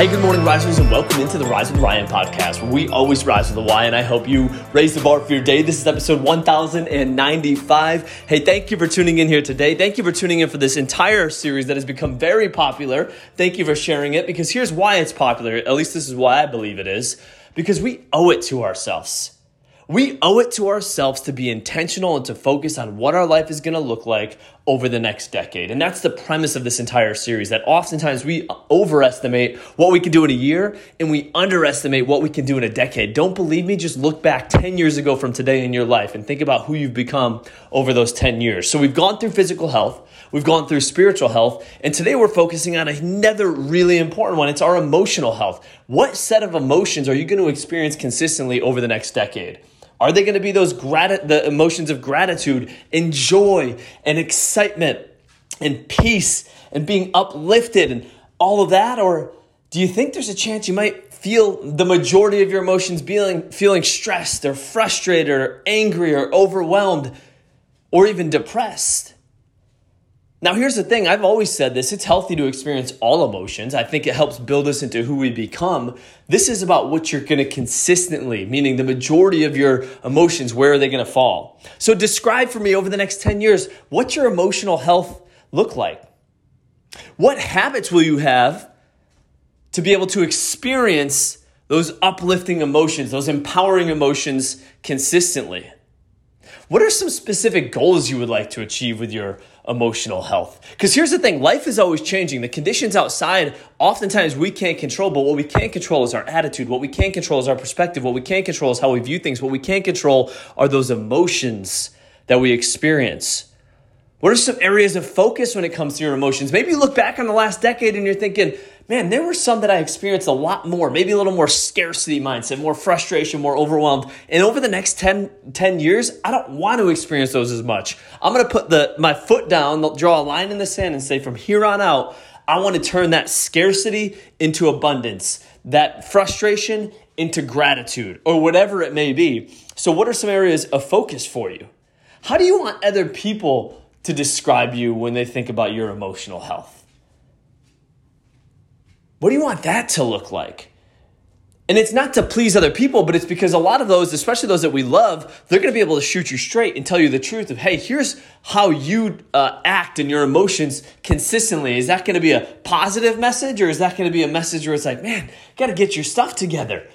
Hey, good morning, risers, and welcome into the Rise with Ryan podcast, where we always rise with a Y, and I hope you raise the bar for your day. This is episode 1095. Hey, thank you for tuning in here today. Thank you for tuning in for this entire series that has become very popular. Thank you for sharing it, because here's why it's popular. At least this is why I believe it is, because we owe it to ourselves. We owe it to ourselves to be intentional and to focus on what our life is going to look like over the next decade. And that's the premise of this entire series that oftentimes we overestimate what we can do in a year and we underestimate what we can do in a decade. Don't believe me? Just look back 10 years ago from today in your life and think about who you've become over those 10 years. So we've gone through physical health, we've gone through spiritual health, and today we're focusing on another really important one. It's our emotional health. What set of emotions are you going to experience consistently over the next decade? Are they going to be those grat- the emotions of gratitude and joy and excitement and peace and being uplifted and all of that? Or do you think there's a chance you might feel the majority of your emotions feeling, feeling stressed or frustrated or angry or overwhelmed or even depressed? Now, here's the thing I've always said this it's healthy to experience all emotions. I think it helps build us into who we become. This is about what you're going to consistently, meaning the majority of your emotions, where are they going to fall? So, describe for me over the next 10 years what's your emotional health look like? What habits will you have to be able to experience those uplifting emotions, those empowering emotions consistently? What are some specific goals you would like to achieve with your emotional health? Because here's the thing life is always changing. The conditions outside, oftentimes we can't control, but what we can control is our attitude. What we can control is our perspective. What we can control is how we view things. What we can control are those emotions that we experience. What are some areas of focus when it comes to your emotions? Maybe you look back on the last decade and you're thinking, man, there were some that I experienced a lot more, maybe a little more scarcity mindset, more frustration, more overwhelmed. And over the next 10, 10 years, I don't want to experience those as much. I'm going to put the, my foot down, draw a line in the sand and say from here on out, I want to turn that scarcity into abundance, that frustration into gratitude, or whatever it may be. So, what are some areas of focus for you? How do you want other people to describe you when they think about your emotional health? What do you want that to look like? And it's not to please other people, but it's because a lot of those, especially those that we love, they're going to be able to shoot you straight and tell you the truth of, hey, here's how you uh, act and your emotions consistently. Is that going to be a positive message or is that going to be a message where it's like, man, got to get your stuff together?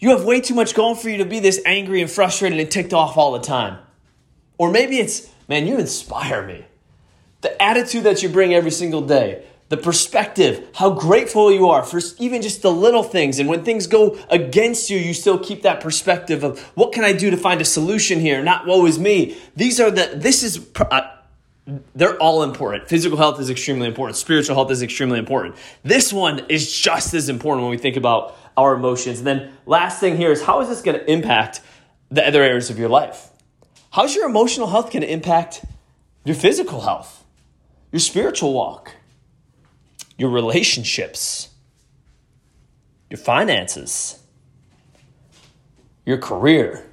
You have way too much going for you to be this angry and frustrated and ticked off all the time. Or maybe it's, man, you inspire me. The attitude that you bring every single day, the perspective, how grateful you are for even just the little things. And when things go against you, you still keep that perspective of what can I do to find a solution here, not woe is me. These are the, this is, uh, they're all important. Physical health is extremely important. Spiritual health is extremely important. This one is just as important when we think about our emotions. And then last thing here is how is this going to impact the other areas of your life? How's your emotional health going to impact your physical health, your spiritual walk? your relationships, your finances, your career.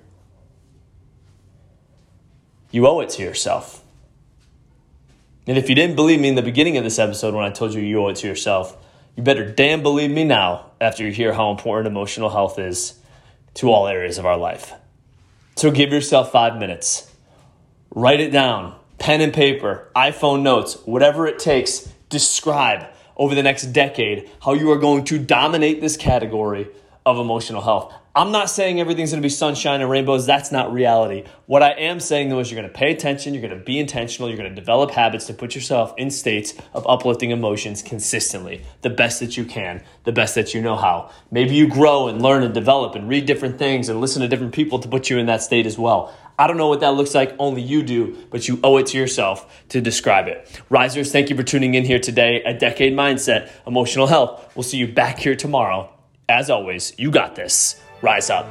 You owe it to yourself. And if you didn't believe me in the beginning of this episode when I told you you owe it to yourself, you better damn believe me now after you hear how important emotional health is to all areas of our life. So give yourself five minutes. Write it down, pen and paper, iPhone notes, whatever it takes. Describe over the next decade how you are going to dominate this category of emotional health. I'm not saying everything's to be sunshine and rainbows. That's not reality. What I am saying though is you're to pay attention, you're to be intentional, you're to develop habits to put yourself in states of uplifting emotions consistently, the best that you can, the best that you know how. Maybe you grow and learn and develop and read different things and listen to different people to put you in that state as well. I don't know what that looks like, only you do, but you owe it to yourself to describe it. Risers, thank you for tuning in here today. A Decade Mindset, Emotional Health. We'll see you back here tomorrow. As always, you got this. Rise up.